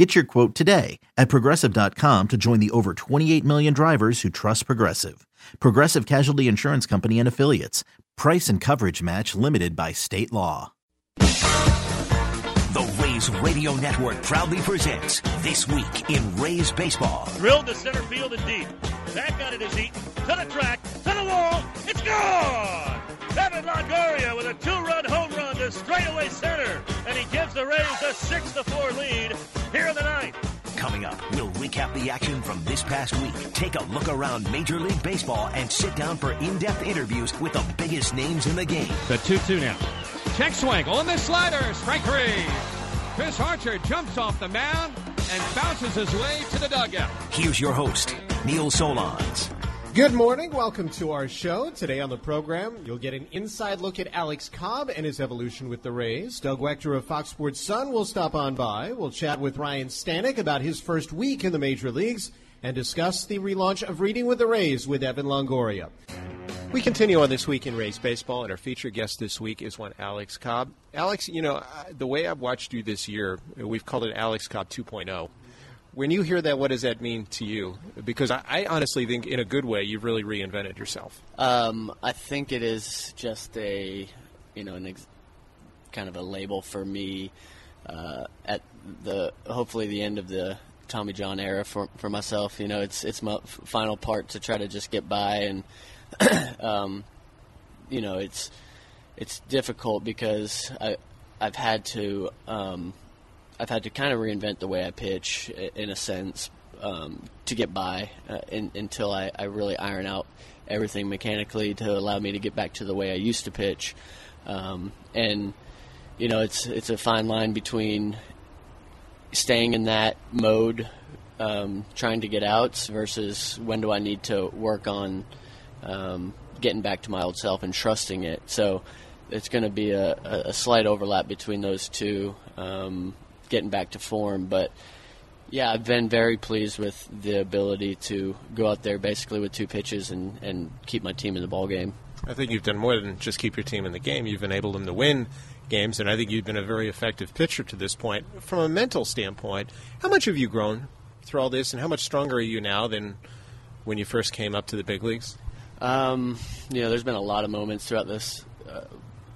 Get your quote today at progressive.com to join the over 28 million drivers who trust Progressive. Progressive Casualty Insurance Company and Affiliates. Price and coverage match limited by state law. The Rays Radio Network proudly presents This Week in Rays Baseball. Drilled to center field and deep. Back out it is eaten. To the track. To the wall. It's gone! Evan Longoria with a two-run home run to straightaway center. And he gives the Rays a 6 to 4 lead here in the ninth. Coming up, we'll recap the action from this past week, take a look around Major League Baseball, and sit down for in-depth interviews with the biggest names in the game. The 2-2 now. Check swing on the slider. Strike three. Chris Archer jumps off the mound and bounces his way to the dugout. Here's your host, Neil Solondz. Good morning. Welcome to our show. Today on the program, you'll get an inside look at Alex Cobb and his evolution with the Rays. Doug Waechter of Fox Sports Sun will stop on by. We'll chat with Ryne Stanek about his first week in the major leagues and discuss the relaunch of Reading with the Rays with Evan Longoria. We continue on this week in Rays baseball, and our featured guest this week is one Alex Cobb. Alex, you know, the way I've watched you this year, we've called it Alex Cobb 2.0 when you hear that, what does that mean to you? Because I, I honestly think, in a good way, you've really reinvented yourself. Um, I think it is just a, you know, an ex- kind of a label for me uh, at the hopefully the end of the Tommy John era for for myself. You know, it's it's my final part to try to just get by, and um, you know, it's it's difficult because I I've had to. Um, I've had to kind of reinvent the way I pitch in a sense um, to get by uh, in, until I, I, really iron out everything mechanically to allow me to get back to the way I used to pitch. Um, and you know, it's it's a fine line between staying in that mode, um, trying to get outs, versus when do I need to work on um, getting back to my old self and trusting it. So it's going to be a, a, slight overlap between those two. Um, getting back to form. But yeah, I've been very pleased with the ability to go out there basically with two pitches and, and keep my team in the ball game. I think you've done more than just keep your team in the game. You've enabled them to win games, and I think you've been a very effective pitcher to this point. From a mental standpoint, how much have you grown through all this, and how much stronger are you now than when you first came up to the big leagues? Um, you know, there's been a lot of moments throughout this uh,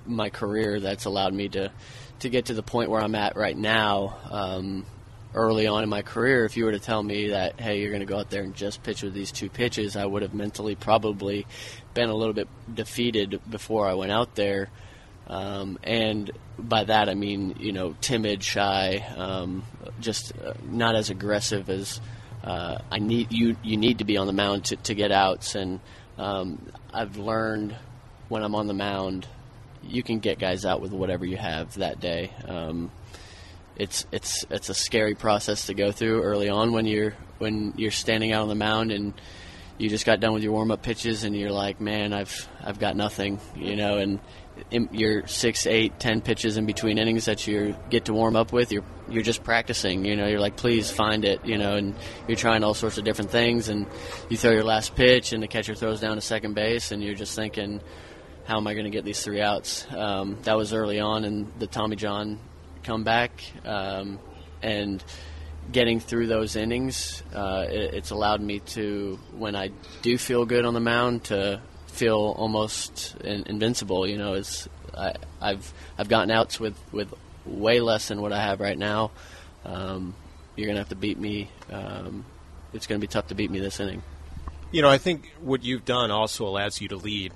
my career that's allowed me to to get to the point where I'm at right now, um, early on in my career, if you were to tell me that, hey, you're going to go out there and just pitch with these two pitches, I would have mentally probably been a little bit defeated before I went out there. Um, and by that I mean, you know, timid, shy, um, just uh, not as aggressive as uh, I need. You you need to be on the mound to, to get outs, and um, I've learned when I'm on the mound you can get guys out with whatever you have that day. Um, it's it's it's a scary process to go through early on when you're when you're standing out on the mound and you just got done with your warm up pitches and you're like, man, I've I've got nothing, you know, and your six, eight, ten pitches in between innings that you get to warm up with, you're you're just practicing. You know, you're like, please find it. You know, and you're trying all sorts of different things, and you throw your last pitch, and the catcher throws down to second base, and you're just thinking, how am I going to get these three outs? Um, that was early on in the Tommy John comeback, um, and getting through those innings, uh, it, it's allowed me to, when I do feel good on the mound, to feel almost in, invincible. You know, as I, have I've gotten outs with, with way less than what I have right now. Um, you're going to have to beat me. Um, it's going to be tough to beat me this inning. You know, I think what you've done also allows you to lead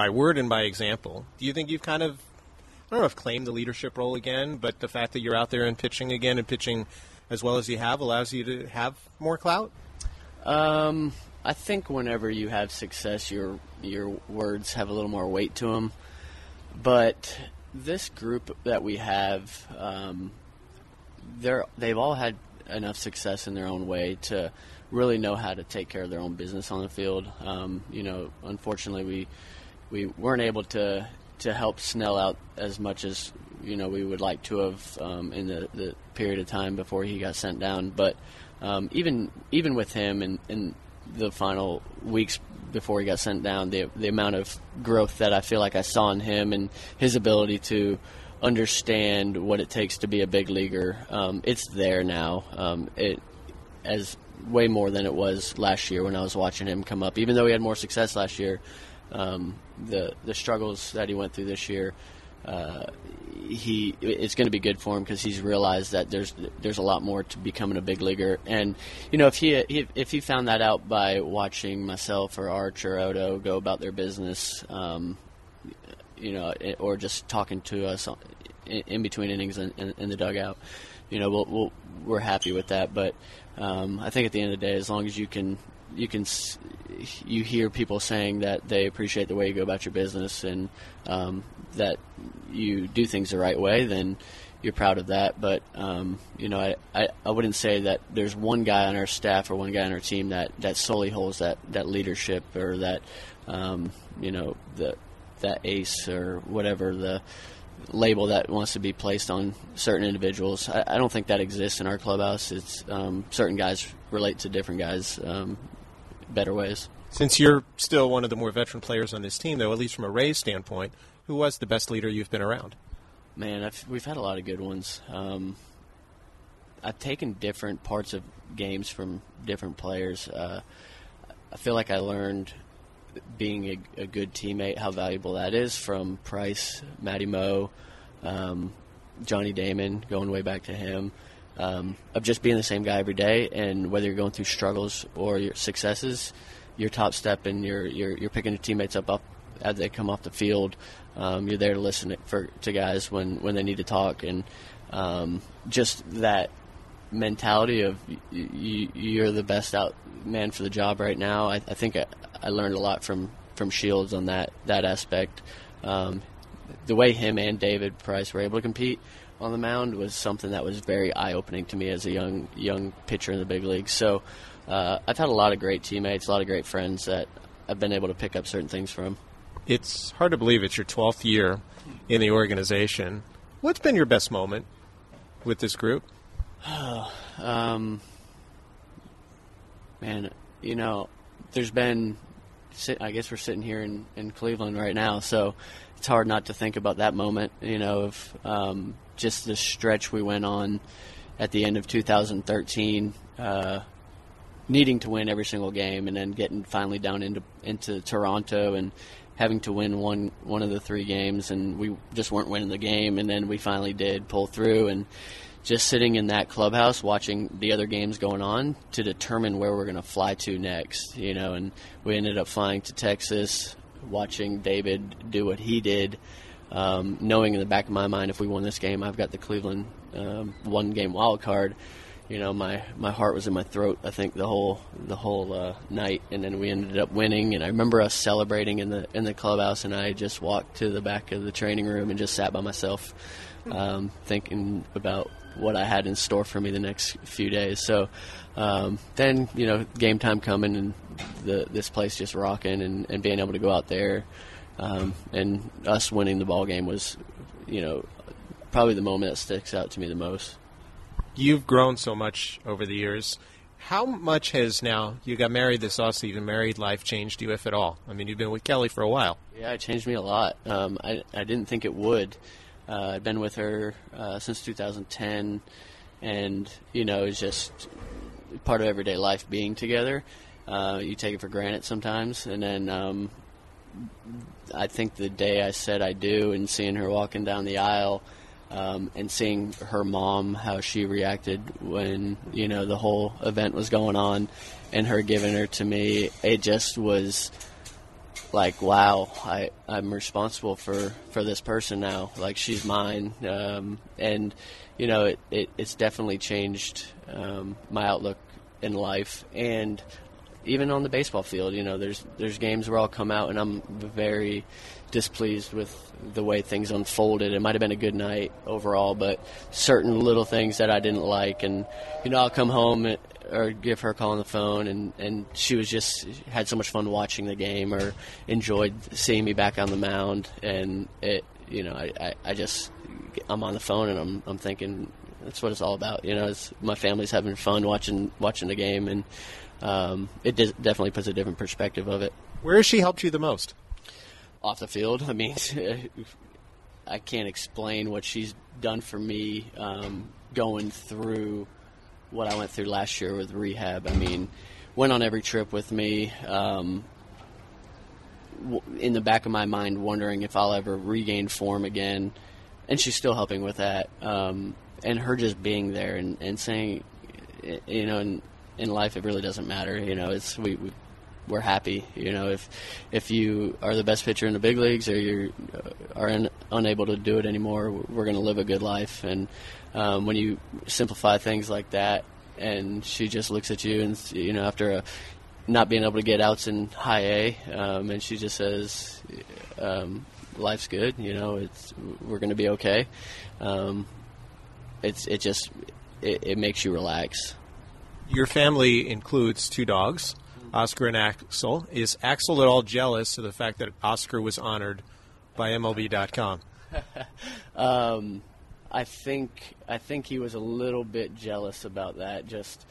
by word and by example. Do you think you've kind of, I don't know if claimed the leadership role again, but the fact that you're out there and pitching again and pitching as well as you have allows you to have more clout? Um, I think whenever you have success, your your words have a little more weight to them. But this group that we have, um, they're they've all had enough success in their own way to really know how to take care of their own business on the field. Um, you know, unfortunately, we we weren't able to to help Snell out as much as you know we would like to have um, in the, the period of time before he got sent down. But um, even even with him and in the final weeks before he got sent down, the the amount of growth that I feel like I saw in him and his ability to understand what it takes to be a big leaguer, um, it's there now. Um, it as way more than it was last year when I was watching him come up. Even though he had more success last year, um, the the struggles that he went through this year, uh, he it's going to be good for him because he's realized that there's there's a lot more to becoming a big leaguer. And you know, if he if he found that out by watching myself or Arch or Odo go about their business, um, you know, or just talking to us in, between innings in, in, in, the dugout, you know, we'll, we'll, we're happy with that. But um, I think at the end of the day, as long as you can you can you hear people saying that they appreciate the way you go about your business and um, that you do things the right way, then you're proud of that. But um, you know, I, I, I wouldn't say that there's one guy on our staff or one guy on our team that, that solely holds that, that leadership or that um, you know the that ace or whatever the label that wants to be placed on certain individuals. I, I don't think that exists in our clubhouse. It's um, certain guys relate to different guys um, better ways. Since you're still one of the more veteran players on this team, though, at least from a Rays standpoint, who was the best leader you've been around? Man, I've, we've had a lot of good ones. Um, I've taken different parts of games from different players. Uh, I feel like I learned being a, a, good teammate how valuable that is from Price, Matty Moe, um, Johnny Damon, going way back to him um, of just being the same guy every day, and whether you're going through struggles or your successes, your top step and you're you're, you're picking your teammates up up as they come off the field. Um, you're there to listen for to guys when when they need to talk, and um, just that mentality of you, are the best out man for the job right now. I, I think I, I, learned a lot from from Shields on that that aspect. Um, the way him and David Price were able to compete on the mound was something that was very eye opening to me as a young young pitcher in the big leagues. So uh, I've had a lot of great teammates, a lot of great friends that I've been able to pick up certain things from. It's hard to believe it's your 12th year in the organization. What's been your best moment with this group? um, man, you know, there's been. I guess we're sitting here in, in Cleveland right now, so it's hard not to think about that moment. You know, of um, just the stretch we went on at the end of 2013, uh, needing to win every single game, and then getting finally down into into Toronto and having to win one one of the three games, and we just weren't winning the game, and then we finally did pull through, and just sitting in that clubhouse watching the other games going on to determine where we're going to fly to next, you know, and we ended up flying to Texas, watching David do what he did um, knowing in the back of my mind, if we won this game, I've got the Cleveland um, one game wild card. You know, my, my heart was in my throat. I think the whole the whole uh, night, and then we ended up winning. And I remember us celebrating in the in the clubhouse, and I just walked to the back of the training room and just sat by myself, um, thinking about what I had in store for me the next few days. So um, then, you know, game time coming and the, this place just rocking and, and being able to go out there um, and us winning the ball game was, you know, probably the moment that sticks out to me the most. You've grown so much over the years. How much has now you got married this offseason? Married life changed you, if at all? I mean, you've been with Kelly for a while. Yeah, it changed me a lot. Um, I I didn't think it would. Uh, I've been with her uh, since 2010, and you know, it's just part of everyday life being together. Uh, you take it for granted sometimes, and then um, I think the day I said I do and seeing her walking down the aisle um, and seeing her mom how she reacted when you know the whole event was going on and her giving her to me it just was like wow I I'm responsible for for this person now. Like she's mine. Um, and you know it, it it's definitely changed um, my outlook in life. And even on the baseball field, you know, there's there's games where I'll come out and I'm very displeased with the way things unfolded. It might have been a good night overall, but certain little things that I didn't like, and you know, I'll come home or give her a call on the phone, and and she was just had so much fun watching the game or enjoyed seeing me back on the mound, and it, you know, I I, I just I'm on the phone and I'm I'm thinking that's what it's all about. You know, it's, my family's having fun watching watching the game, and um, it definitely puts a different perspective of it. Where has she helped you the most? Off the field. I mean, I can't explain what she's done for me um, going through what I went through last year with rehab. I mean, went on every trip with me. Um, in the back of my mind, wondering if I'll ever regain form again, and she's still helping with that. Um, and her just being there and, and saying, you know, in, in life it really doesn't matter. You know, it's we, we we're happy. You know, if if you are the best pitcher in the big leagues or you are in, unable to do it anymore, we're going to live a good life. And um, when you simplify things like that, and she just looks at you and you know after a, not being able to get outs in high A, um, and she just says, um, "Life's good. You know, it's we're going to be okay." Um, it's it just it, it makes you relax. Your family includes two dogs, Oscar and Axel. Is Axel at all jealous of the fact that Oscar was honored by MLB.com? um, I think I think he was a little bit jealous about that, just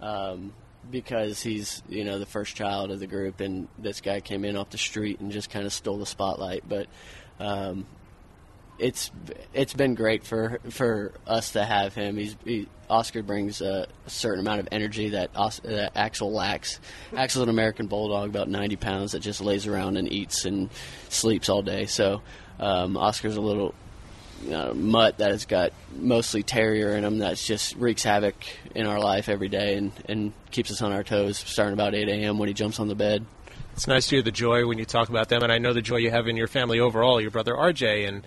um, because he's you know the first child of the group, and this guy came in off the street and just kind of stole the spotlight. But um, it's it's been great for for us to have him. He's he, Oscar brings a, a, certain amount of energy that, Os, that Axel lacks. Axel's an American bulldog, about 90 pounds, that just lays around and eats and sleeps all day. So um, Oscar's a little know, mutt that has got mostly terrier in him that just wreaks havoc in our life every day and, and keeps us on our toes starting about 8 a.m. when he jumps on the bed. It's nice to hear the joy when you talk about them, and I know the joy you have in your family overall. Your brother RJ and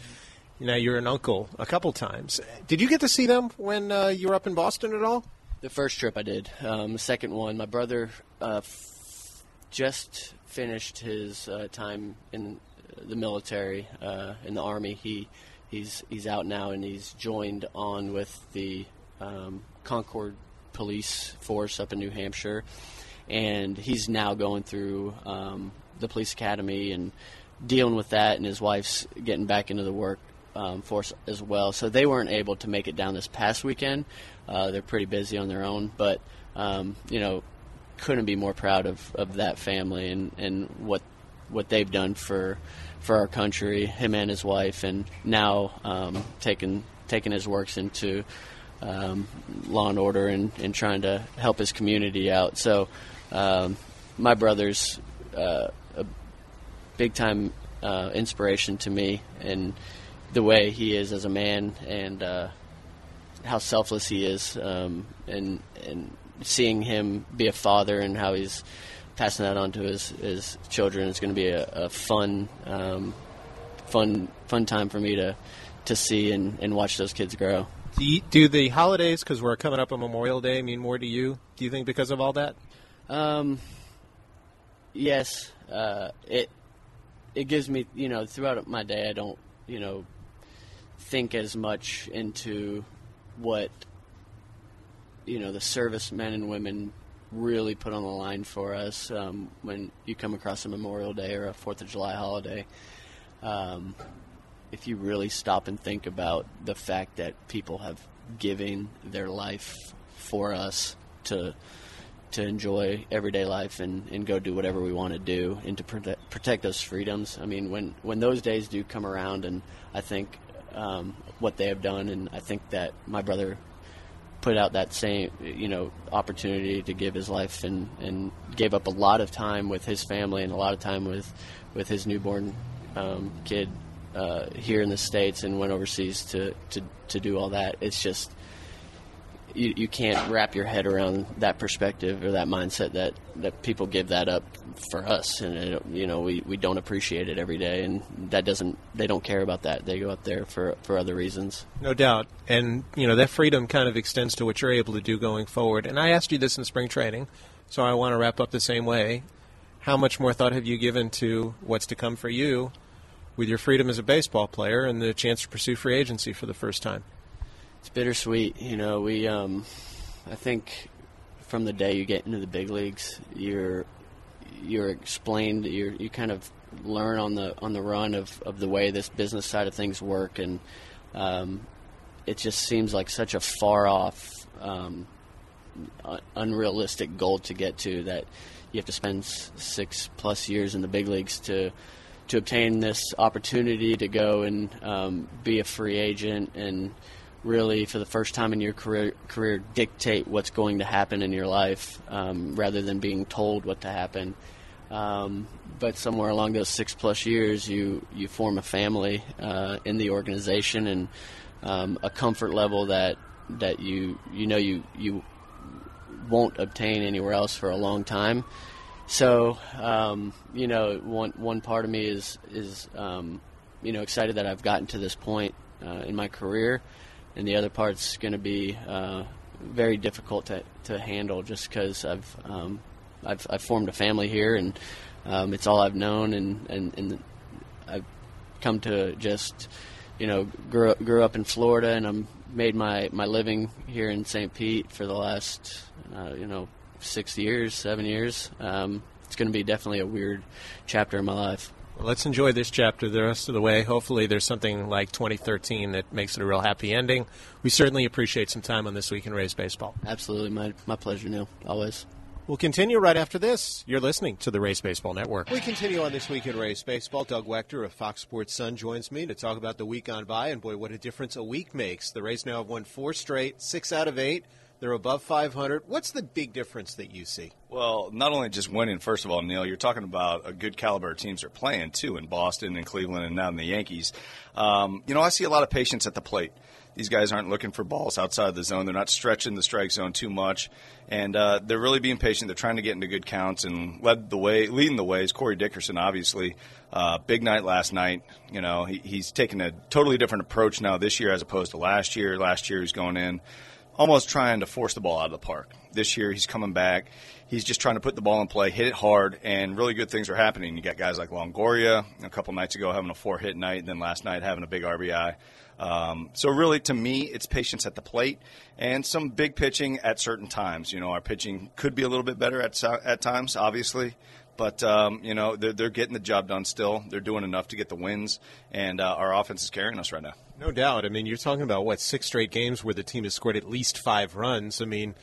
you know, you're an uncle a couple times. Did you get to see them when uh, you were up in Boston at all? The first trip I did. Um, the second one, my brother uh, f- just finished his uh, time in the military, uh, in the army. He he's he's out now, and he's joined on with the um, Concord Police Force up in New Hampshire, and he's now going through um, the police academy and dealing with that. And his wife's getting back into the work um, force as well. So they weren't able to make it down this past weekend. Uh, they're pretty busy on their own, but um, you know, couldn't be more proud of, of that family and, and what what they've done for for our country. Him and his wife, and now um, taking taking his works into um, law and order and, and trying to help his community out. So um, my brother's uh, a big time uh, inspiration to me, and the way he is as a man and uh, how selfless he is, um, and and seeing him be a father and how he's passing that on to his, his children is going to be a, a fun, um, fun, fun time for me to to see and, and watch those kids grow. Do, you, do the holidays, because we're coming up on Memorial Day, mean more to you? Do you think because of all that? Um, yes. Uh, it it gives me, you know, throughout my day, I don't, you know, think as much into what you know the servicemen and women really put on the line for us um, when you come across a Memorial Day or a Fourth of July holiday. Um, if you really stop and think about the fact that people have given their life for us to to enjoy everyday life and, and go do whatever we want to do and to protect, protect those freedoms. I mean, when, when those days do come around, and I think um, what they have done, and I think that my brother put out that same you know opportunity to give his life and and gave up a lot of time with his family and a lot of time with with his newborn um, kid uh, here in the states and went overseas to to to do all that. It's just you, you can't wrap your head around that perspective or that mindset that, that people give that up for us. And it, you know we, we don't appreciate it every day. And that doesn't they don't care about that. They go up there for for other reasons. No doubt. And you know that freedom kind of extends to what you're able to do going forward. And I asked you this in spring training So I want to wrap up the same way. How much more thought have you given to what's to come for you with your freedom as a baseball player and the chance to pursue free agency for the first time? It's bittersweet. You know, we, um, I think from the day you get into the big leagues, you're you're explained, you're, you kind of learn on the on the run of, of the way this business side of things work, and um, it just seems like such a far off, um, unrealistic goal to get to that you have to spend six plus years in the big leagues to to obtain this opportunity to go and um, be a free agent and really for the first time in your career career dictate what's going to happen in your life um, rather than being told what to happen. Um, but somewhere along those six plus years, you you form a family uh, in the organization and um, a comfort level that that you you know you you won't obtain anywhere else for a long time. So um, you know, one one part of me is is um, you know excited that I've gotten to this point uh, in my career, and the other part's going to be uh, very difficult to to handle just because I've um, I've I've formed a family here and um, it's all I've known and, and and I've come to just you know grew grew up in Florida and I'm made my my living here in St. Pete for the last uh, you know six years, seven years. Um, it's going to be definitely a weird chapter in my life. Well, let's enjoy this chapter the rest of the way. Hopefully, there's something like 2013 that makes it a real happy ending. We certainly appreciate some time on this week in Rays baseball. Absolutely, my my pleasure, Neil. Always. We'll continue right after this. You're listening to the Rays Baseball Network. We continue on this week in Rays Baseball. Doug Waechter of Fox Sports Sun joins me to talk about the week gone by, and boy, what a difference a week makes. The Rays now have won four straight, six out of eight. They're above 500. What's the big difference that you see? Well, not only just winning, first of all, Neil, you're talking about a good caliber of teams are playing too in Boston and Cleveland and now in the Yankees. Um, you know, I see a lot of patience at the plate. These guys aren't looking for balls outside of the zone. They're not stretching the strike zone too much, and uh, they're really being patient. They're trying to get into good counts and led the way, leading the way is Corey Dickerson. Obviously, uh, big night last night. You know, he, he's taken a totally different approach now this year as opposed to last year. Last year he's going in almost trying to force the ball out of the park. This year, he's coming back. He's just trying to put the ball in play, hit it hard, and really good things are happening. You got guys like Longoria a couple nights ago having a four hit night, and then last night having a big RBI. Um, so really, to me, it's patience at the plate and some big pitching at certain times. You know, our pitching could be a little bit better at at times, obviously, but um, you know they're, they're getting the job done still. They're doing enough to get the wins, and uh, our offense is carrying us right now. No doubt. I mean, you're talking about what six straight games where the team has scored at least five runs. I mean,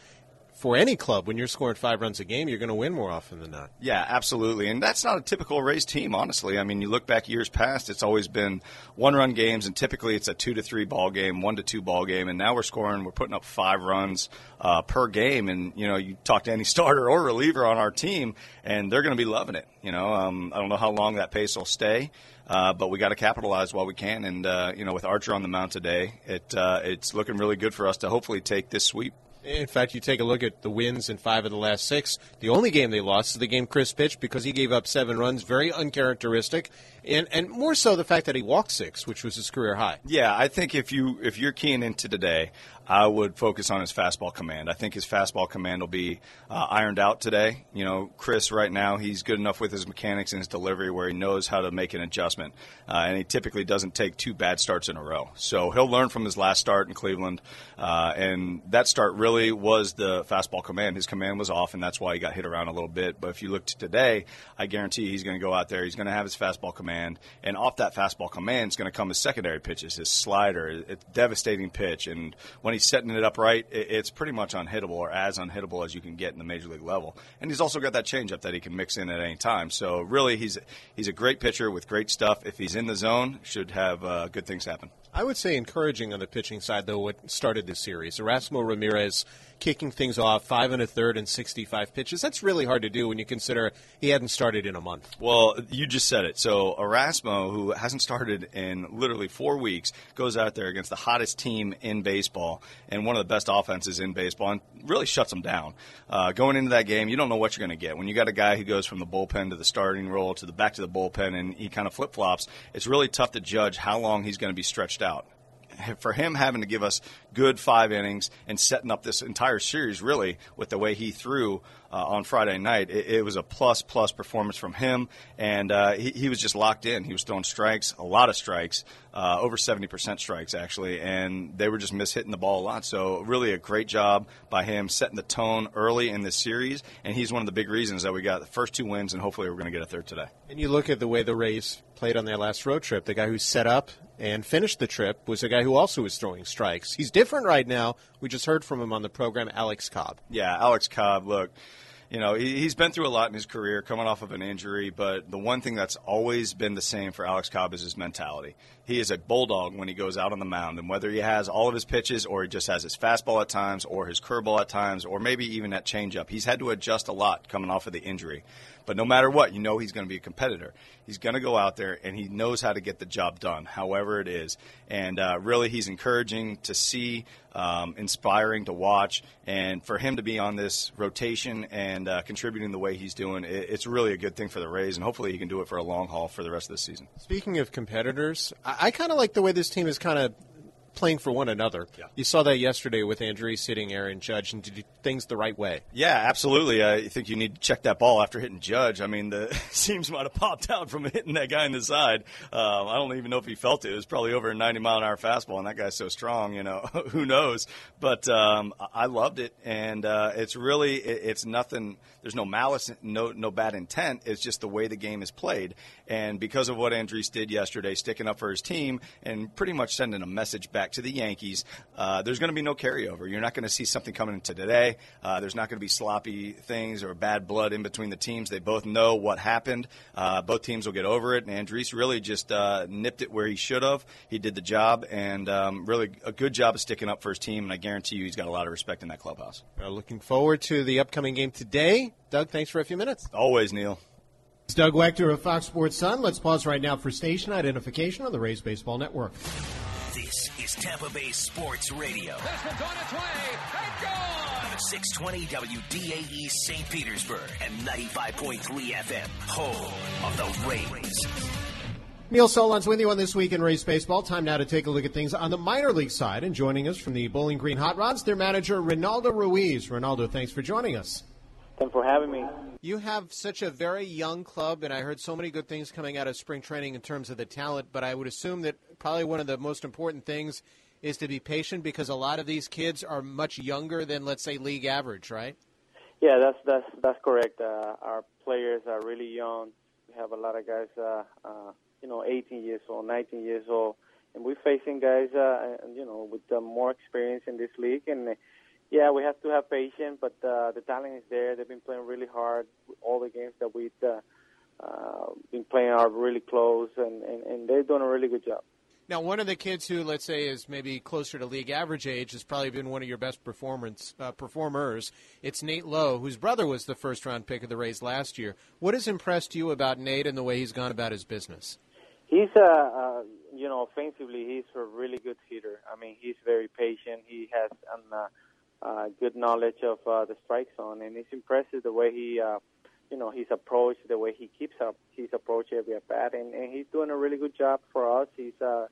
for any club, when you're scoring five runs a game, you're going to win more often than not. Yeah, absolutely. And that's not a typical Rays team, honestly. I mean, you look back years past, it's always been one run games, and typically it's a two to three ball game, one to two ball game. And now we're scoring, we're putting up five runs uh, per game. And, you know, you talk to any starter or reliever on our team, and they're going to be loving it. You know, um, I don't know how long that pace will stay. Uh, but we got to capitalize while we can, and uh, you know, with Archer on the mound today, it uh, it's looking really good for us to hopefully take this sweep. In fact, you take a look at the wins in five of the last six. The only game they lost is the game Chris pitched because he gave up seven runs, very uncharacteristic, and and more so the fact that he walked six, which was his career high. Yeah, I think if you if you're keying into today, I would focus on his fastball command. I think his fastball command will be uh, ironed out today. You know, Chris right now he's good enough with his mechanics and his delivery where he knows how to make an adjustment, uh, and he typically doesn't take two bad starts in a row. So he'll learn from his last start in Cleveland, uh, and that start really was the fastball command. His command was off, and that's why he got hit around a little bit. But if you look to today, I guarantee he's going to go out there. He's going to have his fastball command, and off that fastball command is going to come his secondary pitches, his slider, it's devastating pitch, and when he's setting it up right, it's pretty much unhittable or as unhittable as you can get in the major league level. And he's also got that changeup that he can mix in at any time. So really, he's he's a great pitcher with great stuff. If he's in the zone, should have uh, good things happen. I would say encouraging on the pitching side, though, what started this series. Erasmo Ramirez kicking things off, five and a third and 65 pitches. That's really hard to do when you consider he hadn't started in a month. Well, you just said it. So Erasmo, who hasn't started in literally four weeks, goes out there against the hottest team in baseball and one of the best offenses in baseball and really shuts them down. Uh, going into that game, you don't know what you're going to get. When you got a guy who goes from the bullpen to the starting role to the back to the bullpen and he kind of flip flops, it's really tough to judge how long he's going to be stretched out for him having to give us good five innings and setting up this entire series really with the way he threw uh, on Friday night, it, it, was a plus plus performance from him, and uh, he, he, was just locked in. He was throwing strikes, a lot of strikes, uh, over seventy percent strikes actually, and they were just mishitting the ball a lot. So really a great job by him setting the tone early in this series, and he's one of the big reasons that we got the first two wins, and hopefully we're going to get a third today. And you look at the way the Rays played on their last road trip. The guy who set up and finished the trip was a guy who also was throwing strikes. He's different right now. We just heard from him on the program, Alex Cobb. Yeah, Alex Cobb. Look you know, he, has been through a lot in his career, coming off of an injury. But the one thing that's always been the same for Alex Cobb is his mentality. He is a bulldog when he goes out on the mound, and whether he has all of his pitches or he just has his fastball at times, or his curveball at times, or maybe even that changeup, he's had to adjust a lot coming off of the injury. But no matter what, you know he's going to be a competitor. He's going to go out there and he knows how to get the job done, however it is. And uh, really, he's encouraging to see, um, inspiring to watch, and for him to be on this rotation and uh, contributing the way he's doing, it, it's really a good thing for the Rays, and hopefully he can do it for a long haul for the rest of the season. Speaking of competitors, I, I kind of like the way this team is kind of playing for one another. Yeah. You saw that yesterday with Andriese hitting Aaron Judge and did things the right way. Yeah, absolutely. I think you need to check that ball after hitting Judge. I mean, the seams might have popped out from hitting that guy in the side. Um, I don't even know if he felt it. It was probably over a 90 mile an hour fastball, and that guy's so strong, you know, who knows? But um, I loved it, and uh, it's really, it's nothing, there's no malice, no, no bad intent. It's just the way the game is played. And because of what Andriese did yesterday, sticking up for his team and pretty much sending a message back back to the Yankees, uh, there's going to be no carryover. You're not going to see something coming into today. Uh, there's not going to be sloppy things or bad blood in between the teams. They both know what happened. Uh, both teams will get over it. And Andriese really just uh, nipped it where he should have. He did the job, and um, really a good job of sticking up for his team. And I guarantee you, he's got a lot of respect in that clubhouse. looking forward to the upcoming game today. Doug, thanks for a few minutes. Always, Neil. It's Doug Waechter of Fox Sports Sun. Let's pause right now for station identification on the Rays Baseball Network. This is Tampa Bay Sports Radio. This one's on its way. And gone! 620 WDAE St. Petersburg and 95.3 FM. Home of the Rays. Neil Solondz with you on This Week in Rays Baseball. Time now to take a look at things on the minor league side. And joining us from the Bowling Green Hot Rods, their manager, Reinaldo Ruiz. Reinaldo, thanks for joining us. Thanks for having me. You have such a very young club, and I heard so many good things coming out of spring training in terms of the talent, but I would assume that probably one of the most important things is to be patient because a lot of these kids are much younger than, let's say, league average, right? Yeah, that's that's that's correct. Uh, our players are really young. We have a lot of guys, uh, uh, you know, 18 years old, 19 years old, and we're facing guys, uh, you know, with uh, more experience in this league, and yeah, we have to have patience, but uh, the talent is there. They've been playing really hard. All the games that we've uh, uh, been playing are really close, and, and, and they're doing a really good job. Now, one of the kids who, let's say, is maybe closer to league average age has probably been one of your best performance uh, performers. It's Nate Lowe, whose brother was the first round pick of the Rays last year. What has impressed you about Nate and the way he's gone about his business? He's, uh, uh, you know, offensively, he's a really good hitter. I mean, he's very patient. He has an uh, good knowledge of uh, the strike zone, and it's impressive the way he, uh, you know, his approach, the way he keeps up his approach every at bat, and, and he's doing a really good job for us. He's uh,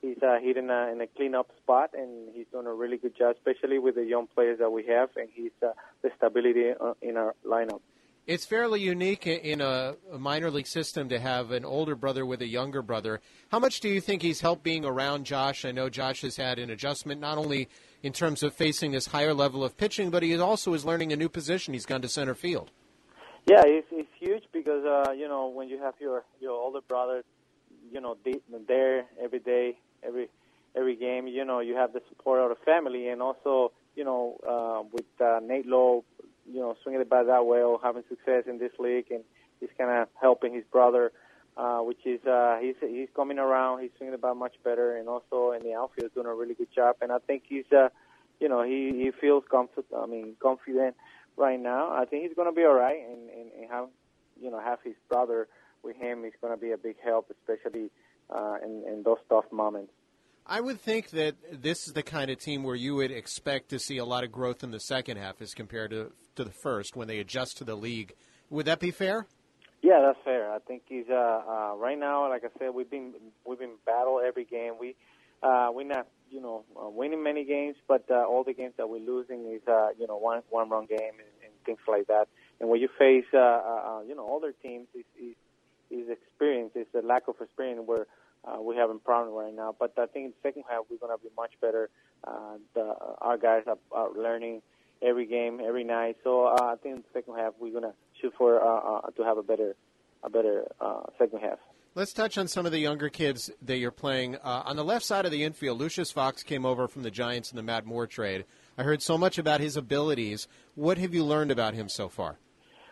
he's uh, hitting a, in a clean up spot, and he's doing a really good job, especially with the young players that we have, and he's uh, the stability uh, in our lineup. It's fairly unique in a, minor league system to have an older brother with a younger brother. How much do you think he's helped being around Josh? I know Josh has had an adjustment not only in terms of facing this higher level of pitching, but he also is learning a new position. He's gone to center field. Yeah, it's, it's huge because uh, you know when you have your your older brother, you know there every day, every every game. You know you have the support of the family, and also you know uh, with uh, Nate Lowe, you know swinging the bat that well, having success in this league, and he's kind of helping his brother uh, which is uh, he's he's coming around. He's swinging the bat much better, and also in the outfield doing a really good job. And I think he's, uh, you know, he he feels confident. I mean, confident right now. I think he's going to be all right, and, and and have you know have his brother with him is going to be a big help, especially uh, in in those tough moments. I would think that this is the kind of team where you would expect to see a lot of growth in the second half as compared to to the first when they adjust to the league. Would that be fair? Yeah, that's fair. I think he's uh, uh, right now. Like I said, we've been we've been battle every game. We uh, we're not, you know, uh, winning many games, but uh, all the games that we're losing is, uh, you know, one one run game and, and things like that. And when you face, uh, uh, you know, older teams, is is, experience, is a lack of experience where uh, we're having problems right now. But I think in the second half we're going to be much better. Uh, the, our guys are, are learning every game, every night. So uh, I think in the second half we're going to shoot for uh, uh, to have a better, a better uh, second half. Let's touch on some of the younger kids that you're playing. Uh, on the left side of the infield, Lucius Fox came over from the Giants in the Matt Moore trade. I heard so much about his abilities. What have you learned about him so far?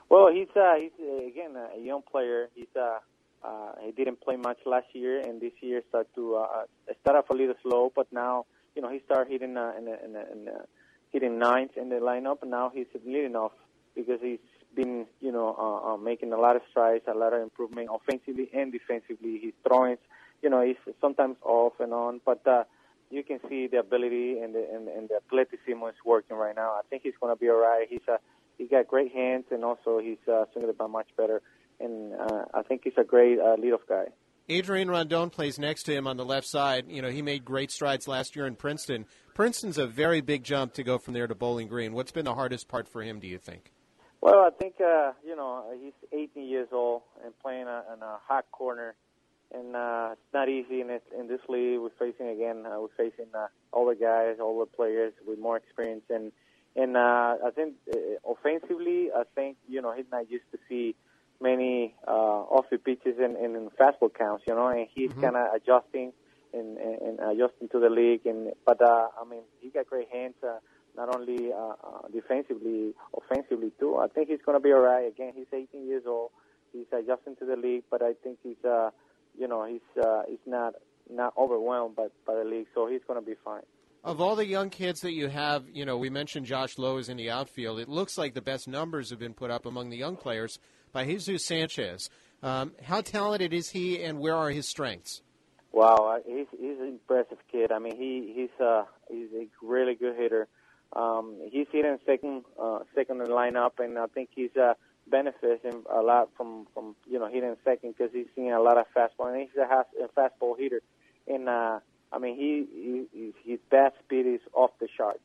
Well, he's uh, he's uh, again a young player. He's uh, uh, he didn't play much last year, and this year started to uh, start off a little slow. But now, you know, he started hitting uh, in, in, in, uh, hitting ninth in the lineup, and now he's leading off because he's been, you know, uh, uh, making a lot of strides, a lot of improvement offensively and defensively. He's throwing, you know, he's sometimes off and on, but uh, you can see the ability and the and, and the athleticism is working right now. I think he's going to be all right. He's a he got great hands, and also he's uh, swinging the bat much better. And uh, I think he's a great uh, leadoff guy. Adrian Rondon plays next to him on the left side. You know, he made great strides last year in Princeton. Princeton's a very big jump to go from there to Bowling Green. What's been the hardest part for him, do you think? Well, I think uh, you know he's 18 years old and playing a, in a hot corner, and uh, it's not easy in this in this league. We're facing again, uh, we're facing uh, older guys, older players with more experience, and and uh, I think uh, offensively, I think you know he's not used to see many uh, off-speed pitches and, and, and fastball counts, you know, and he's mm-hmm. kind of adjusting and, and, and adjusting to the league. And but uh, I mean, he got great hands. Uh, not only uh, uh, defensively, offensively too. I think he's going to be all right. Again, he's 18 years old. He's adjusting to the league, but I think he's, uh, you know, he's uh, he's not not overwhelmed by by the league, so he's going to be fine. Of all the young kids that you have, you know, we mentioned Josh Lowe is in the outfield. It looks like the best numbers have been put up among the young players by Jesus Sanchez. Um, how talented is he, and where are his strengths? Wow, he's he's an impressive kid. I mean, he he's uh he's a really good hitter. Um, he's hitting second, uh, second in the lineup, and I think he's uh, benefiting a lot from, from you know hitting second because he's seeing a lot of fastball, and he's a, has, a fastball hitter. And uh, I mean, he, he his bat speed is off the charts.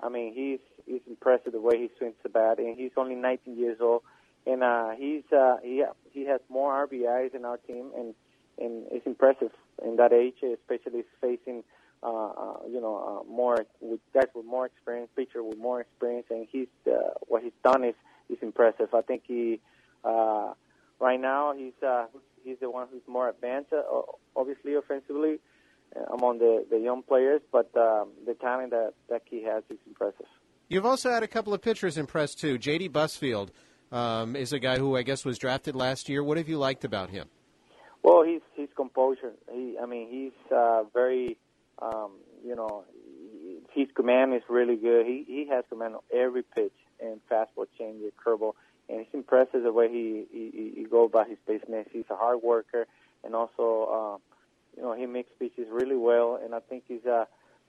I mean, he's he's impressive the way he swings the bat, and he's only 19 years old, and uh, he's uh, he he has more RBIs in our team, and and it's impressive in that age, especially facing uh, uh, you know, uh, more with guys with more experience, pitcher with more experience, and he's uh, what he's done is is impressive. I think he uh, right now he's uh, he's the one who's more advanced, uh, obviously offensively uh, among the the young players, but um, the talent that that he has is impressive. You've also had a couple of pitchers impressed too. J.D. Busfield um, is a guy who I guess was drafted last year. What have you liked about him? Well, he's he's composure. He, I mean, he's uh, very um, you know, his command is really good. He he has command on every pitch and fastball, changeup, curveball, and it's impressive the way he he, he goes by his business. He's a hard worker, and also, uh, you know, he makes pitches really well. And I think he's uh,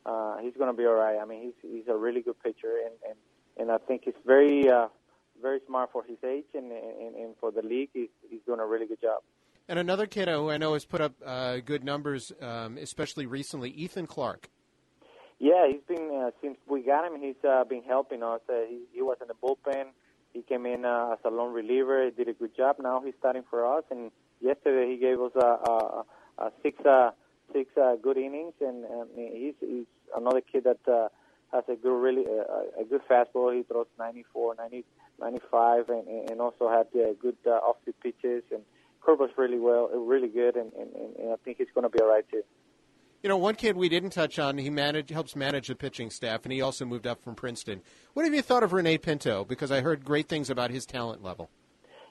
uh, he's going to be all right. I mean, he's he's a really good pitcher, and and and I think he's very uh, very smart for his age, and and, and for the league, he's he's doing a really good job. And another kid who I know has put up uh, good numbers, um, especially recently, Ethan Clark. Yeah, he's been uh, since we got him. He's uh, been helping us. Uh, he, he was in the bullpen. He came in uh, as a lone reliever. He did a good job. Now he's starting for us. And yesterday he gave us a, a, a six uh, six uh, good innings. And, and he's, he's another kid that uh, has a good really uh, a good fastball. He throws 94, 90, 95, and, and also had uh, good uh, off-speed pitches and Curva's really well, really good, and, and, and I think he's going to be all right too. You know, one kid we didn't touch on, he manage, helps manage the pitching staff, and he also moved up from Princeton. What have you thought of Rene Pinto? Because I heard great things about his talent level.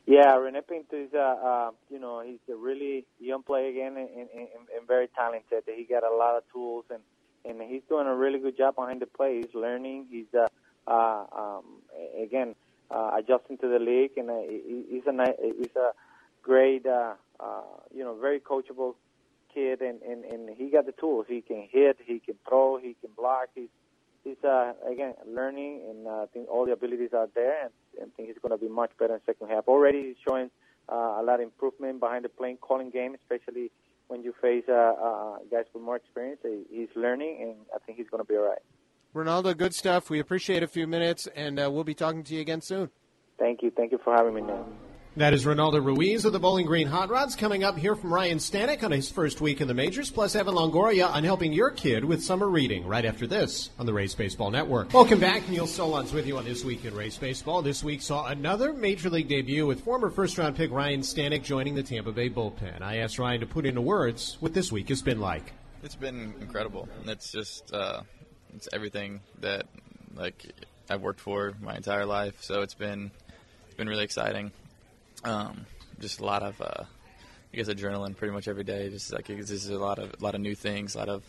Yeah, Rene Pinto is, uh, uh, you know, he's a really young player again and, and, and very talented. He got a lot of tools, and, and he's doing a really good job behind the plate. He's learning. He's, uh, uh, um, again, uh, adjusting to the league, and uh, he's a he's a great, uh, uh, you know, very coachable kid, and, and, and he got the tools. He can hit, he can throw, he can block. He's he's uh, again learning, and uh, I think all the abilities are there, and, and I think he's going to be much better in second half. Already he's showing uh, a lot of improvement behind the plane calling game, especially when you face uh, uh, guys with more experience, he's learning, and I think he's going to be all right. Reinaldo, good stuff. We appreciate a few minutes, and uh, we'll be talking to you again soon. Thank you. Thank you for having me, man. That is Reinaldo Ruiz of the Bowling Green Hot Rods coming up here from Ryne Stanek on his first week in the majors, plus Evan Longoria on helping your kid with summer reading right after this on the Rays Baseball Network. Welcome back. Neil Solondz with you on This Week in Rays Baseball. This week saw another major league debut with former first round pick Ryne Stanek joining the Tampa Bay bullpen. I asked Ryne to put into words what this week has been like. It's been incredible. And it's just, uh, it's everything that like I've worked for my entire life. So it's been, it's been really exciting. Um, just a lot of, uh, I guess, adrenaline pretty much every day. Just like this is a lot of, a lot of new things, a lot of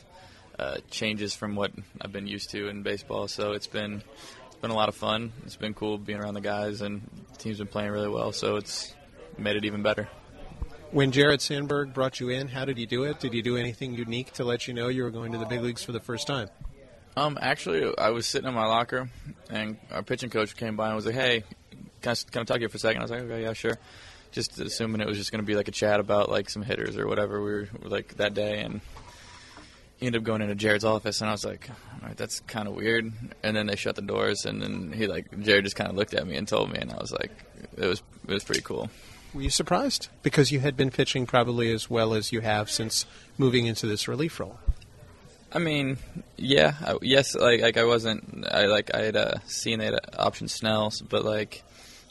uh, changes from what I've been used to in baseball. So it's been, it's been a lot of fun. It's been cool being around the guys, and the team's been playing really well. So it's made it even better. When Jared Sandberg brought you in, how did he do it? Did he do anything unique to let you know you were going to the big leagues for the first time? Um, actually, I was sitting in my locker, and our pitching coach came by and was like, "Hey, can I, can I talk to you for a second? I was like, "Okay, yeah, sure." Just assuming it was just going to be like a chat about like some hitters or whatever we were like that day, and he ended up going into Jared's office, and I was like, "All right, that's kind of weird." And then they shut the doors, and then he like Jared just kind of looked at me and told me, and I was like, "It was it was pretty cool." Were you surprised? Because you had been pitching probably as well as you have since moving into this relief role. I mean, yeah, I, yes. Like, like I wasn't. I like I had uh, seen that option Snell's, but like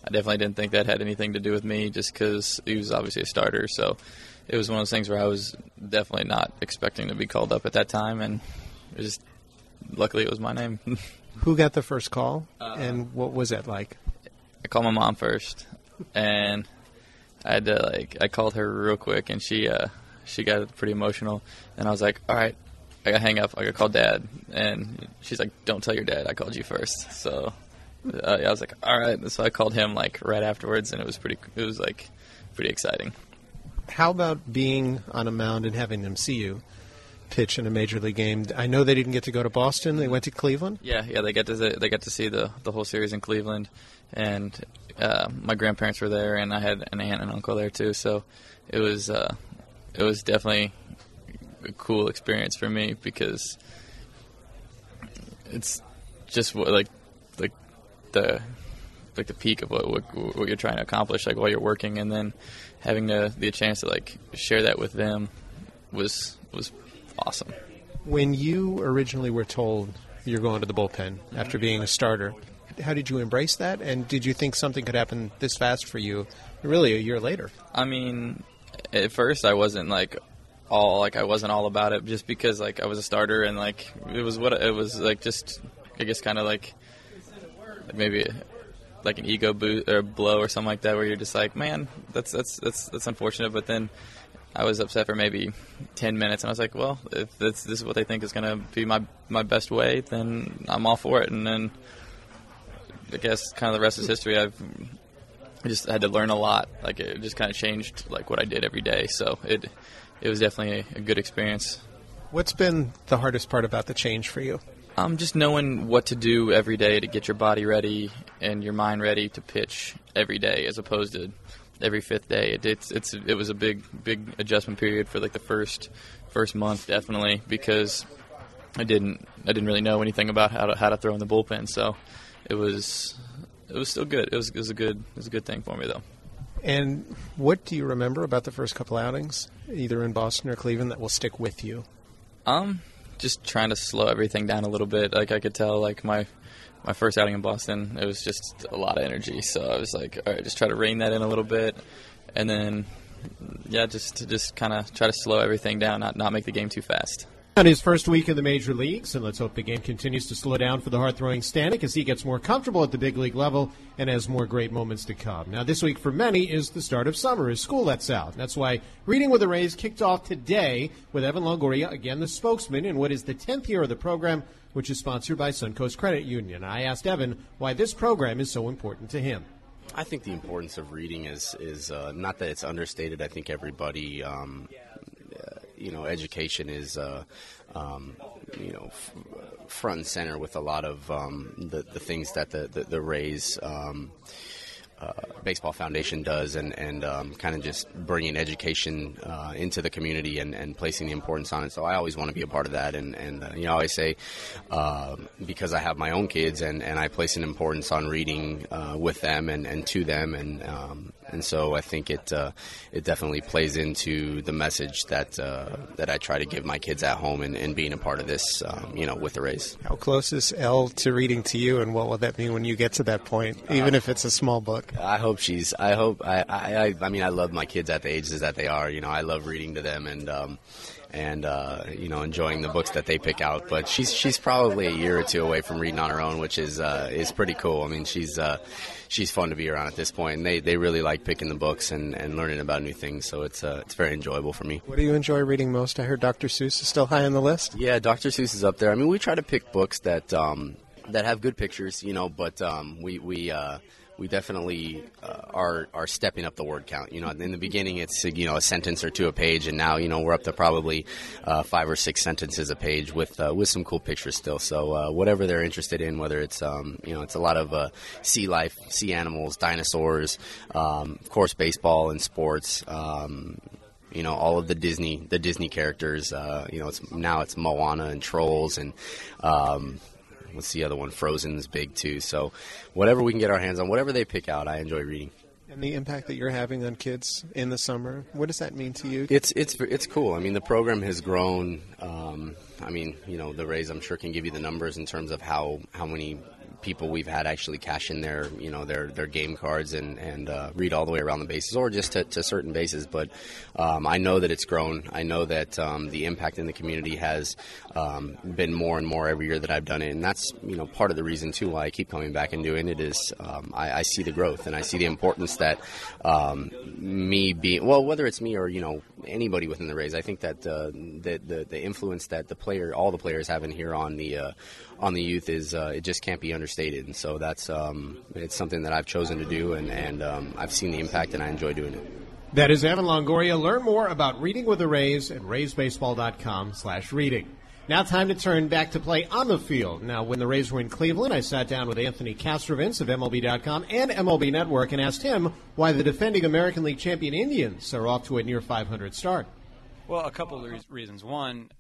I definitely didn't think that had anything to do with me, just because he was obviously a starter. So it was one of those things where I was definitely not expecting to be called up at that time, and it just luckily it was my name. Who got the first call, uh, and what was that like? I called my mom first, and I had to like I called her real quick, and she uh, she got pretty emotional, and I was like, all right, I got hang up. I got call dad, and she's like, "Don't tell your dad. I called you first. So uh, I was like, "All right." So I called him like right afterwards, and it was pretty. It was like pretty exciting. How about being on a mound and having them see you pitch in a major league game? I know they didn't get to go to Boston. They went to Cleveland. Yeah, yeah, they got to they got to see the the whole series in Cleveland, and uh, my grandparents were there, and I had an aunt and uncle there too. So it was uh, it was definitely a cool experience for me because it's just like like the like the peak of what, what, what you're trying to accomplish like while you're working and then having the the chance to like share that with them was was awesome. When you originally were told you're going to the bullpen mm-hmm. after being a starter, how did you embrace that and did you think something could happen this fast for you really a year later? I mean, at first I wasn't like all like I wasn't all about it just because like I was a starter and like it was what it was like just I guess kind of like maybe like an ego boot or blow or something like that where you're just like man that's that's that's that's unfortunate. But then I was upset for maybe 10 minutes and I was like well if this, this is what they think is going to be my my best way then I'm all for it. And then I guess kind of the rest is history. I've I just had to learn a lot. Like it just kind of changed like what I did every day. So it it was definitely a, a good experience. What's been the hardest part about the change for you? Um, just knowing what to do every day to get your body ready and your mind ready to pitch every day, as opposed to every fifth day. It, it's it's it was a big big adjustment period for like the first first month, definitely, because I didn't I didn't really know anything about how to how to throw in the bullpen. So it was it was still good. It was, it was a good it was a good thing for me though. And what do you remember about the first couple outings, either in Boston or Cleveland, that will stick with you? Um, just trying to slow everything down a little bit. Like I could tell, like my my first outing in Boston, it was just a lot of energy. So I was like, all right, just try to rein that in a little bit, and then yeah, just to just kind of try to slow everything down, not not make the game too fast. On his first week in the major leagues, and let's hope the game continues to slow down for the hard throwing Stanek as he gets more comfortable at the big league level and has more great moments to come. Now, this week for many is the start of summer as school lets out. That's why Reading with the Rays kicked off today with Evan Longoria, again the spokesman in what is the 10th year of the program, which is sponsored by Suncoast Credit Union. I asked Evan why this program is so important to him. I think the importance of reading is is uh, not that it's understated. I think everybody um, you know, education is, uh, um, you know, f- front and center with a lot of um, the, the things that the, the, the Rays um, uh, Baseball Foundation does, and and um, kind of just bringing education uh, into the community and, and placing the importance on it. So I always want to be a part of that, and and uh, you know I always say uh, because I have my own kids and, and I place an importance on reading uh, with them and, and to them, and um, and so I think it uh, it definitely plays into the message that uh, that I try to give my kids at home and, and being a part of this, um, you know, with the race. How close is Elle to reading to you, and what will that mean when you get to that point, even if it's a small book? I hope she's. I hope. I. I. I mean, I love my kids at the ages that they are. You know, I love reading to them, and. Um, and uh, you know enjoying the books that they pick out. But she's she's probably a year or two away from reading on her own, which is uh, is pretty cool. I mean, she's uh, she's fun to be around at this point, and they, they really like picking the books and, and learning about new things. So it's uh, it's very enjoyable for me. What do you enjoy reading most? I heard Dr. Seuss is still high on the list. Yeah, Dr. Seuss is up there. I mean, we try to pick books that um, that have good pictures, you know, but um, we we uh, we definitely uh, are are stepping up the word count. You know, in the beginning it's you know a sentence or two a page, and now you know we're up to probably uh, five or six sentences a page with uh, with some cool pictures still. So uh, whatever they're interested in, whether it's um, you know it's a lot of uh, sea life, sea animals, dinosaurs, um, of course baseball and sports. Um, you know all of the Disney the Disney characters. Uh, you know, it's now it's Moana and Trolls and um, what's the other one? Frozen's big too. So whatever we can get our hands on, whatever they pick out, I enjoy reading. And the impact that you're having on kids in the summer, what does that mean to you? It's it's it's cool. I mean, the program has grown. Um, I mean, you know, the Rays, I'm sure, can give you the numbers in terms of how how many people we've had actually cash in their you know their their game cards and and uh, read all the way around the bases or just to, to certain bases. But um, I know that it's grown. I know that um, the impact in the community has um, been more and more every year that I've done it, and that's you know part of the reason too why I keep coming back and doing it is um, I, I, see the growth and I see the importance that um, me being well whether it's me or you know anybody within the Rays. I think that uh, the, the the influence that the player all the players have in here on the uh, on the youth is uh, it just can't be understated. And so that's um, it's something that I've chosen to do, and, and um, I've seen the impact, and I enjoy doing it. That is Evan Longoria. Learn more about reading with the Rays at raysbaseball.com slash reading. Now time to turn back to play on the field. Now, when the Rays were in Cleveland, I sat down with Anthony Castrovince of MLB.com and MLB Network and asked him why the defending American League champion Indians are off to a near 500 start. Well, a couple of reasons. One,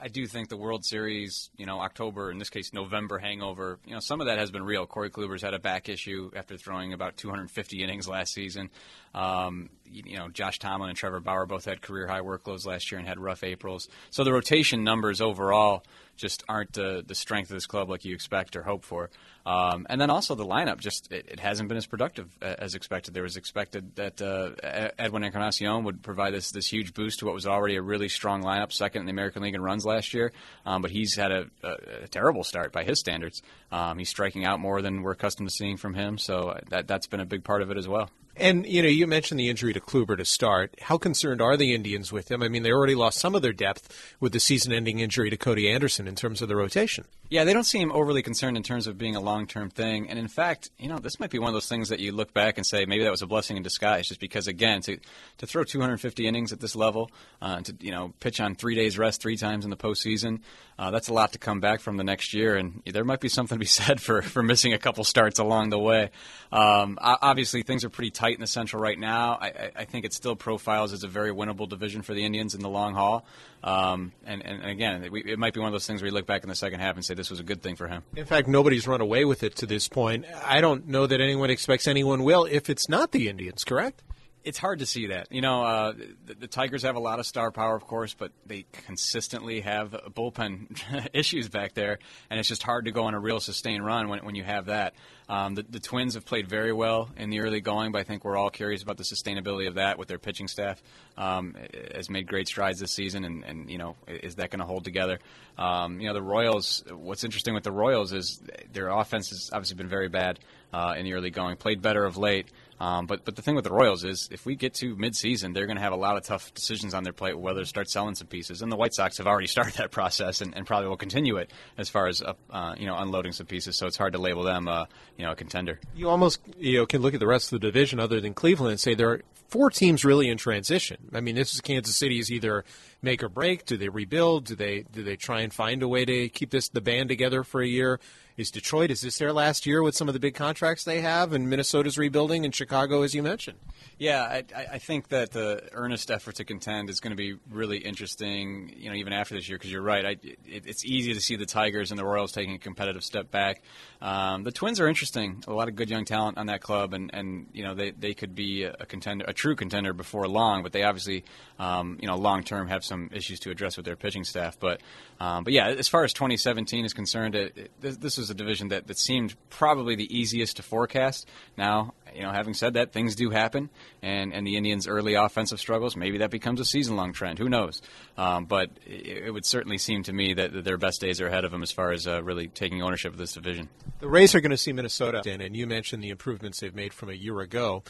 I do think the World Series, you know, October, in this case, November hangover, you know, some of that has been real. Corey Kluber's had a back issue after throwing about 250 innings last season. Um, you know, Josh Tomlin and Trevor Bauer both had career high workloads last year and had rough Aprils. So the rotation numbers overall just aren't the, the strength of this club like you expect or hope for. Um, and then also the lineup just it, it, hasn't been as productive as expected. There was expected that uh, Edwin Encarnacion would provide this this huge boost to what was already a really strong lineup, second in the American League in runs last year. Um, but he's had a, a, a, terrible start by his standards. Um, he's striking out more than we're accustomed to seeing from him, so that that's been a big part of it as well. And you know, you mentioned the injury to Kluber to start. How concerned are the Indians with him? I mean, they already lost some of their depth with the season-ending injury to Cody Anderson in terms of the rotation. Yeah, they don't seem overly concerned in terms of being a long-term thing. And in fact, you know, this might be one of those things that you look back and say maybe that was a blessing in disguise, just because again, to to throw 250 innings at this level, uh, to you know, pitch on three days rest three times in the postseason, uh, that's a lot to come back from the next year. And there might be something to be said for for missing a couple starts along the way. Um, obviously, things are pretty tight in the Central right now. I, I, think it still profiles as a very winnable division for the Indians in the long haul. Um, and, and, again, it, might be one of those things where you look back in the second half and say this was a good thing for him. In fact, nobody's run away with it to this point. I don't know that anyone expects anyone will if it's not the Indians, correct? It's hard to see that. You know, uh, the, the, Tigers have a lot of star power, of course, but they consistently have bullpen issues back there, and it's just hard to go on a real sustained run when, when you have that. Um, the, the, Twins have played very well in the early going, but I think we're all curious about the sustainability of that with their pitching staff. Um, has made great strides this season, and, and you know, is that going to hold together? Um, you know, the Royals. What's interesting with the Royals is their offense has obviously been very bad uh, in the early going. Played better of late. Um, but but the thing with the Royals is if we get to midseason, they're going to have a lot of tough decisions on their plate whether to start selling some pieces. And the White Sox have already started that process and, and probably will continue it as far as uh, you know unloading some pieces. So it's hard to label them uh, you know a contender. You almost you know can look at the rest of the division other than Cleveland and say there are four teams really in transition. I mean, this is Kansas City's either make or break. Do they rebuild? Do they do they try and find a way to keep this the band together for a year? Is Detroit is this their last year with some of the big contracts they have, and Minnesota's rebuilding, and Chicago, as you mentioned? Yeah, I, I think that the earnest effort to contend is going to be really interesting. You know, even after this year, because you're right. I, it, it's easy to see the Tigers and the Royals taking a competitive step back. Um, the Twins are interesting. A lot of good young talent on that club, and, and you know they, they could be a contender, a true contender before long. But they obviously, um, you know, long term have some issues to address with their pitching staff. But um, but yeah, as far as 2017 is concerned, it, it, this, this was a division that, that seemed probably the easiest to forecast. Now you know, having said that, things do happen, and, and the Indians' early offensive struggles, maybe that becomes a season long trend. Who knows? Um, but it, it, would certainly seem to me that, their best days are ahead of them as far as uh, really taking ownership of this division. The Rays are going to see Minnesota, and you mentioned the improvements they've made from a year ago.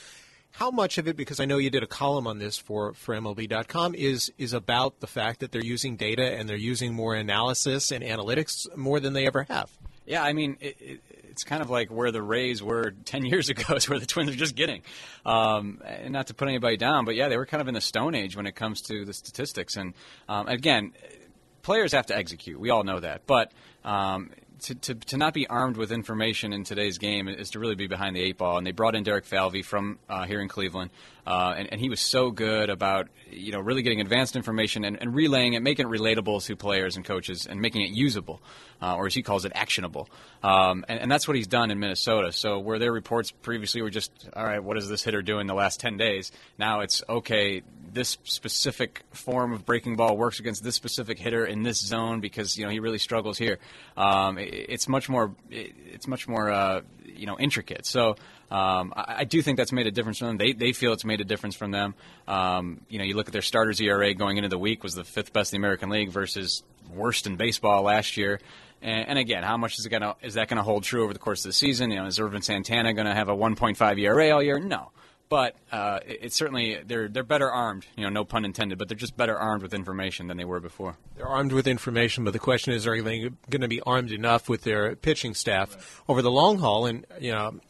How much of it, because I know you did a column on this for, for MLB.com, is is about the fact that they're using data and they're using more analysis and analytics more than they ever have? Yeah, I mean, it, it, it's kind of like where the Rays were 10 years ago is where the Twins are just getting. Um, and not to put anybody down, but yeah, they were kind of in the Stone Age when it comes to the statistics. And um, again, players have to execute. We all know that. But um, to, to, to not be armed with information in today's game is to really be behind the eight ball. And they brought in Derek Falvey from uh, here in Cleveland, uh, and, and, he was so good about you know really getting advanced information and, and relaying it, making it relatable to players and coaches, and making it usable, uh, or as he calls it, actionable. Um, and, and, that's what he's done in Minnesota. So where their reports previously were just, all right, what is this hitter doing the last ten days? Now it's okay. This specific form of breaking ball works against this specific hitter in this zone because you know he really struggles here. Um, it, it's much more. It, it's much more. Uh, you know, intricate. So um, I, I, do think that's made a difference for them. They, they feel it's made a difference from them. Um, you know, you look at their starters ERA going into the week was the fifth best in the American League versus worst in baseball last year. And, and again, how much is it gonna is that going to hold true over the course of the season? You know, is Ervin Santana going to have a 1.5 ERA all year? No but uh, it's certainly they're they're better armed. You know, no pun intended, but they're just better armed with information than they were before. They're armed with information, but the question is, are they going to be armed enough with their pitching staff right. over the long haul? And you know,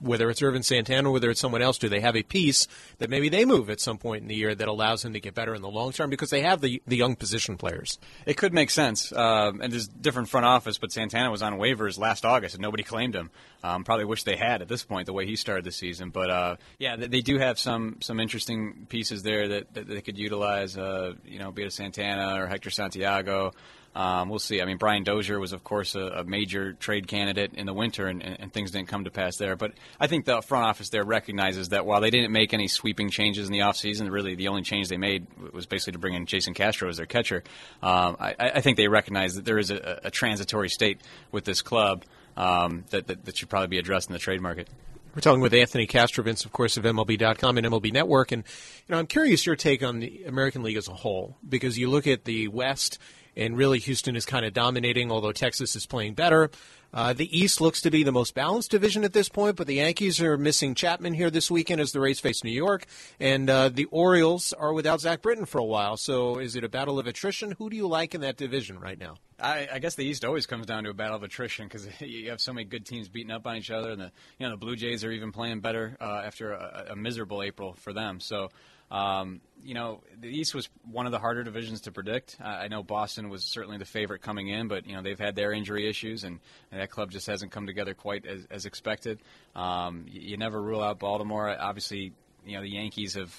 whether it's Ervin Santana or whether it's someone else, do they have a piece that maybe they move at some point in the year that allows them to get better in the long term because they have the the young position players? It could make sense, um, and there's different front office. But Santana was on waivers last August, and nobody claimed him. Um, probably wish they had at this point the way he started the season. But uh, yeah, they, do have some some interesting pieces there that, that they could utilize. Uh, you know, be it Santana or Hector Santiago. Um, we'll see. I mean, Brian Dozier was, of course, a, a major trade candidate in the winter, and, and, and, things didn't come to pass there. But I think the front office there recognizes that while they didn't make any sweeping changes in the offseason, really the only change they made was basically to bring in Jason Castro as their catcher. Um, I, I, think they recognize that there is a, a transitory state with this club um, that, that, that should probably be addressed in the trade market. We're talking with Anthony Castrovince, of course, of MLB.com and MLB Network. And, you know, I'm curious your take on the American League as a whole, because you look at the West, and really Houston is kind of dominating, although Texas is playing better. Uh, the East looks to be the most balanced division at this point, but the Yankees are missing Chapman here this weekend as the Rays face New York, and uh, the Orioles are without Zach Britton for a while. So is it a battle of attrition? Who do you like in that division right now? I, I guess the East always comes down to a battle of attrition because you have so many good teams beating up on each other, and the you know the Blue Jays are even playing better uh, after a, a miserable April for them. So um, you know, the East was one of the harder divisions to predict. I know Boston was certainly the favorite coming in, but you know they've had their injury issues, and, and that club just hasn't come together quite as, as expected. Um, you, you never rule out Baltimore. Obviously, you know the Yankees have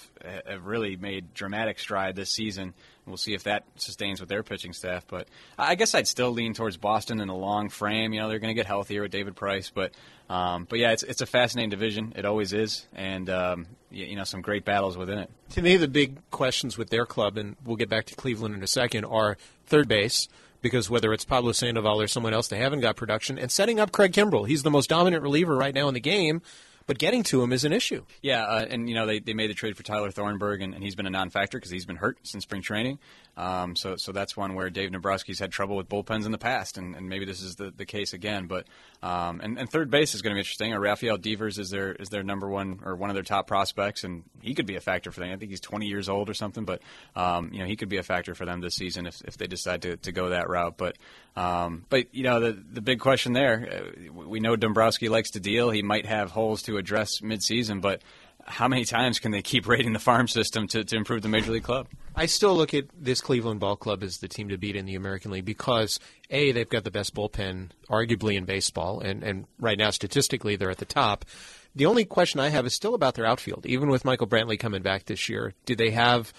have really made dramatic stride this season. We'll see if that sustains with their pitching staff. But I guess I'd still lean towards Boston in the long frame. You know they're going to get healthier with David Price, but um, but yeah, it's it's a fascinating division. It always is, and um, you, you know some great battles within it. To me, the big questions with their club, and we'll get back to Cleveland in a second, are third base because whether it's Pablo Sandoval or someone else, they haven't got production. And setting up Craig Kimbrel, he's the most dominant reliever right now in the game but getting to him is an issue. Yeah, uh, and you know they, they made the trade for Tyler Thornburg, and, and he's been a non-factor because he's been hurt since spring training. Um, so so that's one where Dave Dombrowski's had trouble with bullpens in the past, and, and maybe this is the, the case again. But um, and, and third base is going to be interesting. Or Rafael Devers is their is their number one or one of their top prospects, and he could be a factor for them. I think he's 20 years old or something, but um, you know he could be a factor for them this season if, if they decide to, to go that route. But um, but you know the the big question there, uh, we know Dombrowski likes to deal. He might have holes to address midseason, but how many times can they keep raiding the farm system to, to improve the major league club? I still look at this Cleveland Ball Club as the team to beat in the American League because a they've got the best bullpen arguably in baseball, and and right now statistically they're at the top. The only question I have is still about their outfield. Even with Michael Brantley coming back this year, do they have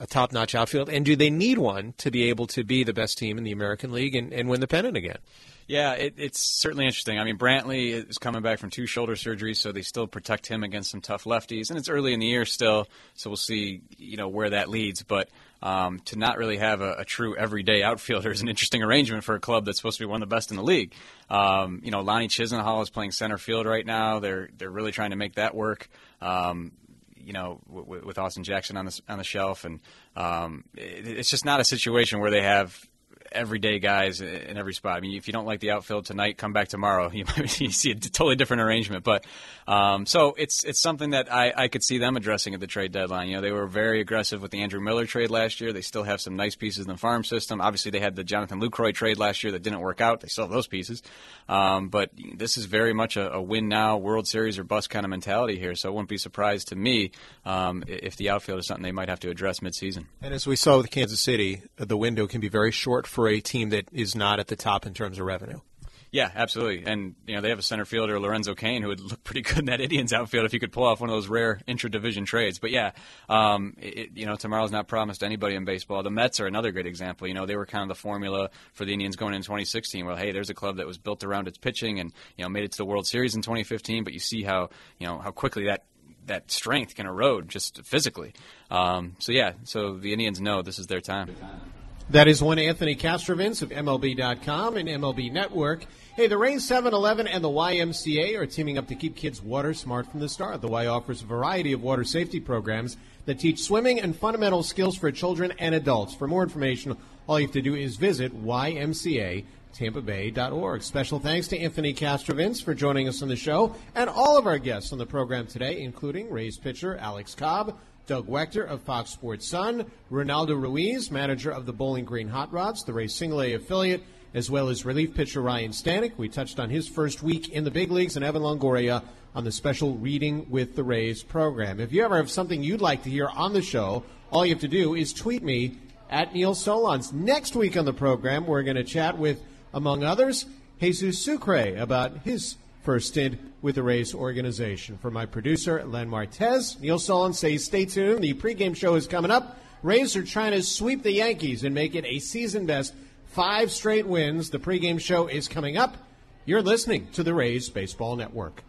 a top notch outfield? And do they need one to be able to be the best team in the American League and, and win the pennant again? Yeah, it, it's certainly interesting. I mean, Brantley is coming back from two shoulder surgeries, so they still protect him against some tough lefties. And it's early in the year still, so we'll see, you know, where that leads. But um, to not really have a, a, true everyday outfielder is an interesting arrangement for a club that's supposed to be one of the best in the league. Um, you know, Lonnie Chisenhall is playing center field right now. They're they're really trying to make that work. Um, you know, w- with Austin Jackson on the on the shelf, and um, it, it's just not a situation where they have everyday guys in every spot. I mean, if you don't like the outfield tonight, come back tomorrow. You might see a totally different arrangement. But um, so it's it's something that I, I could see them addressing at the trade deadline. You know, they were very aggressive with the Andrew Miller trade last year. They still have some nice pieces in the farm system. Obviously, they had the Jonathan Lucroy trade last year that didn't work out. They still have those pieces. Um, but this is very much a, a, win now, World Series or bust kind of mentality here. So it wouldn't be surprised to me um, if the outfield is something they might have to address midseason. And as we saw with Kansas City, the window can be very short for a team that is not at the top in terms of revenue. Yeah, absolutely. And you know they have a center fielder, Lorenzo Cain, who would look pretty good in that Indians outfield if he could pull off one of those rare intra-division trades. But yeah, um, it, you know tomorrow's not promised to anybody in baseball. The Mets are another great example. You know they were kind of the formula for the Indians going in 2016. Well, hey, there's a club that was built around its pitching and you know made it to the World Series in 2015. But you see how you know how quickly that that strength can erode just physically. Um, so yeah, so the Indians know this is their time. That is one Anthony Castrovince of MLB.com and MLB Network. Hey, the Rays 7 Eleven and the YMCA are teaming up to keep kids water smart from the start. The Y offers a variety of water safety programs that teach swimming and fundamental skills for children and adults. For more information, all you have to do is visit YMCA ymca.tampabay.org. Special thanks to Anthony Castrovince for joining us on the show and all of our guests on the program today, including Rays pitcher Alex Cobb, Doug Waechter of Fox Sports Sun, Reinaldo Ruiz, manager of the Bowling Green Hot Rods, the Rays single A affiliate, as well as relief pitcher Ryne Stanek. We touched on his first week in the big leagues, and Evan Longoria on the special Reading with the Rays program. If you ever have something you'd like to hear on the show, all you have to do is tweet me at Neil Solondz. Next week on the program, we're going to chat with, among others, Jesus Sucre about his first stint with the Rays organization. For my producer, Len Martez, Neil Solondz says stay tuned. The pregame show is coming up. Rays are trying to sweep the Yankees and make it a season best five straight wins. The pregame show is coming up. You're listening to the Rays Baseball Network.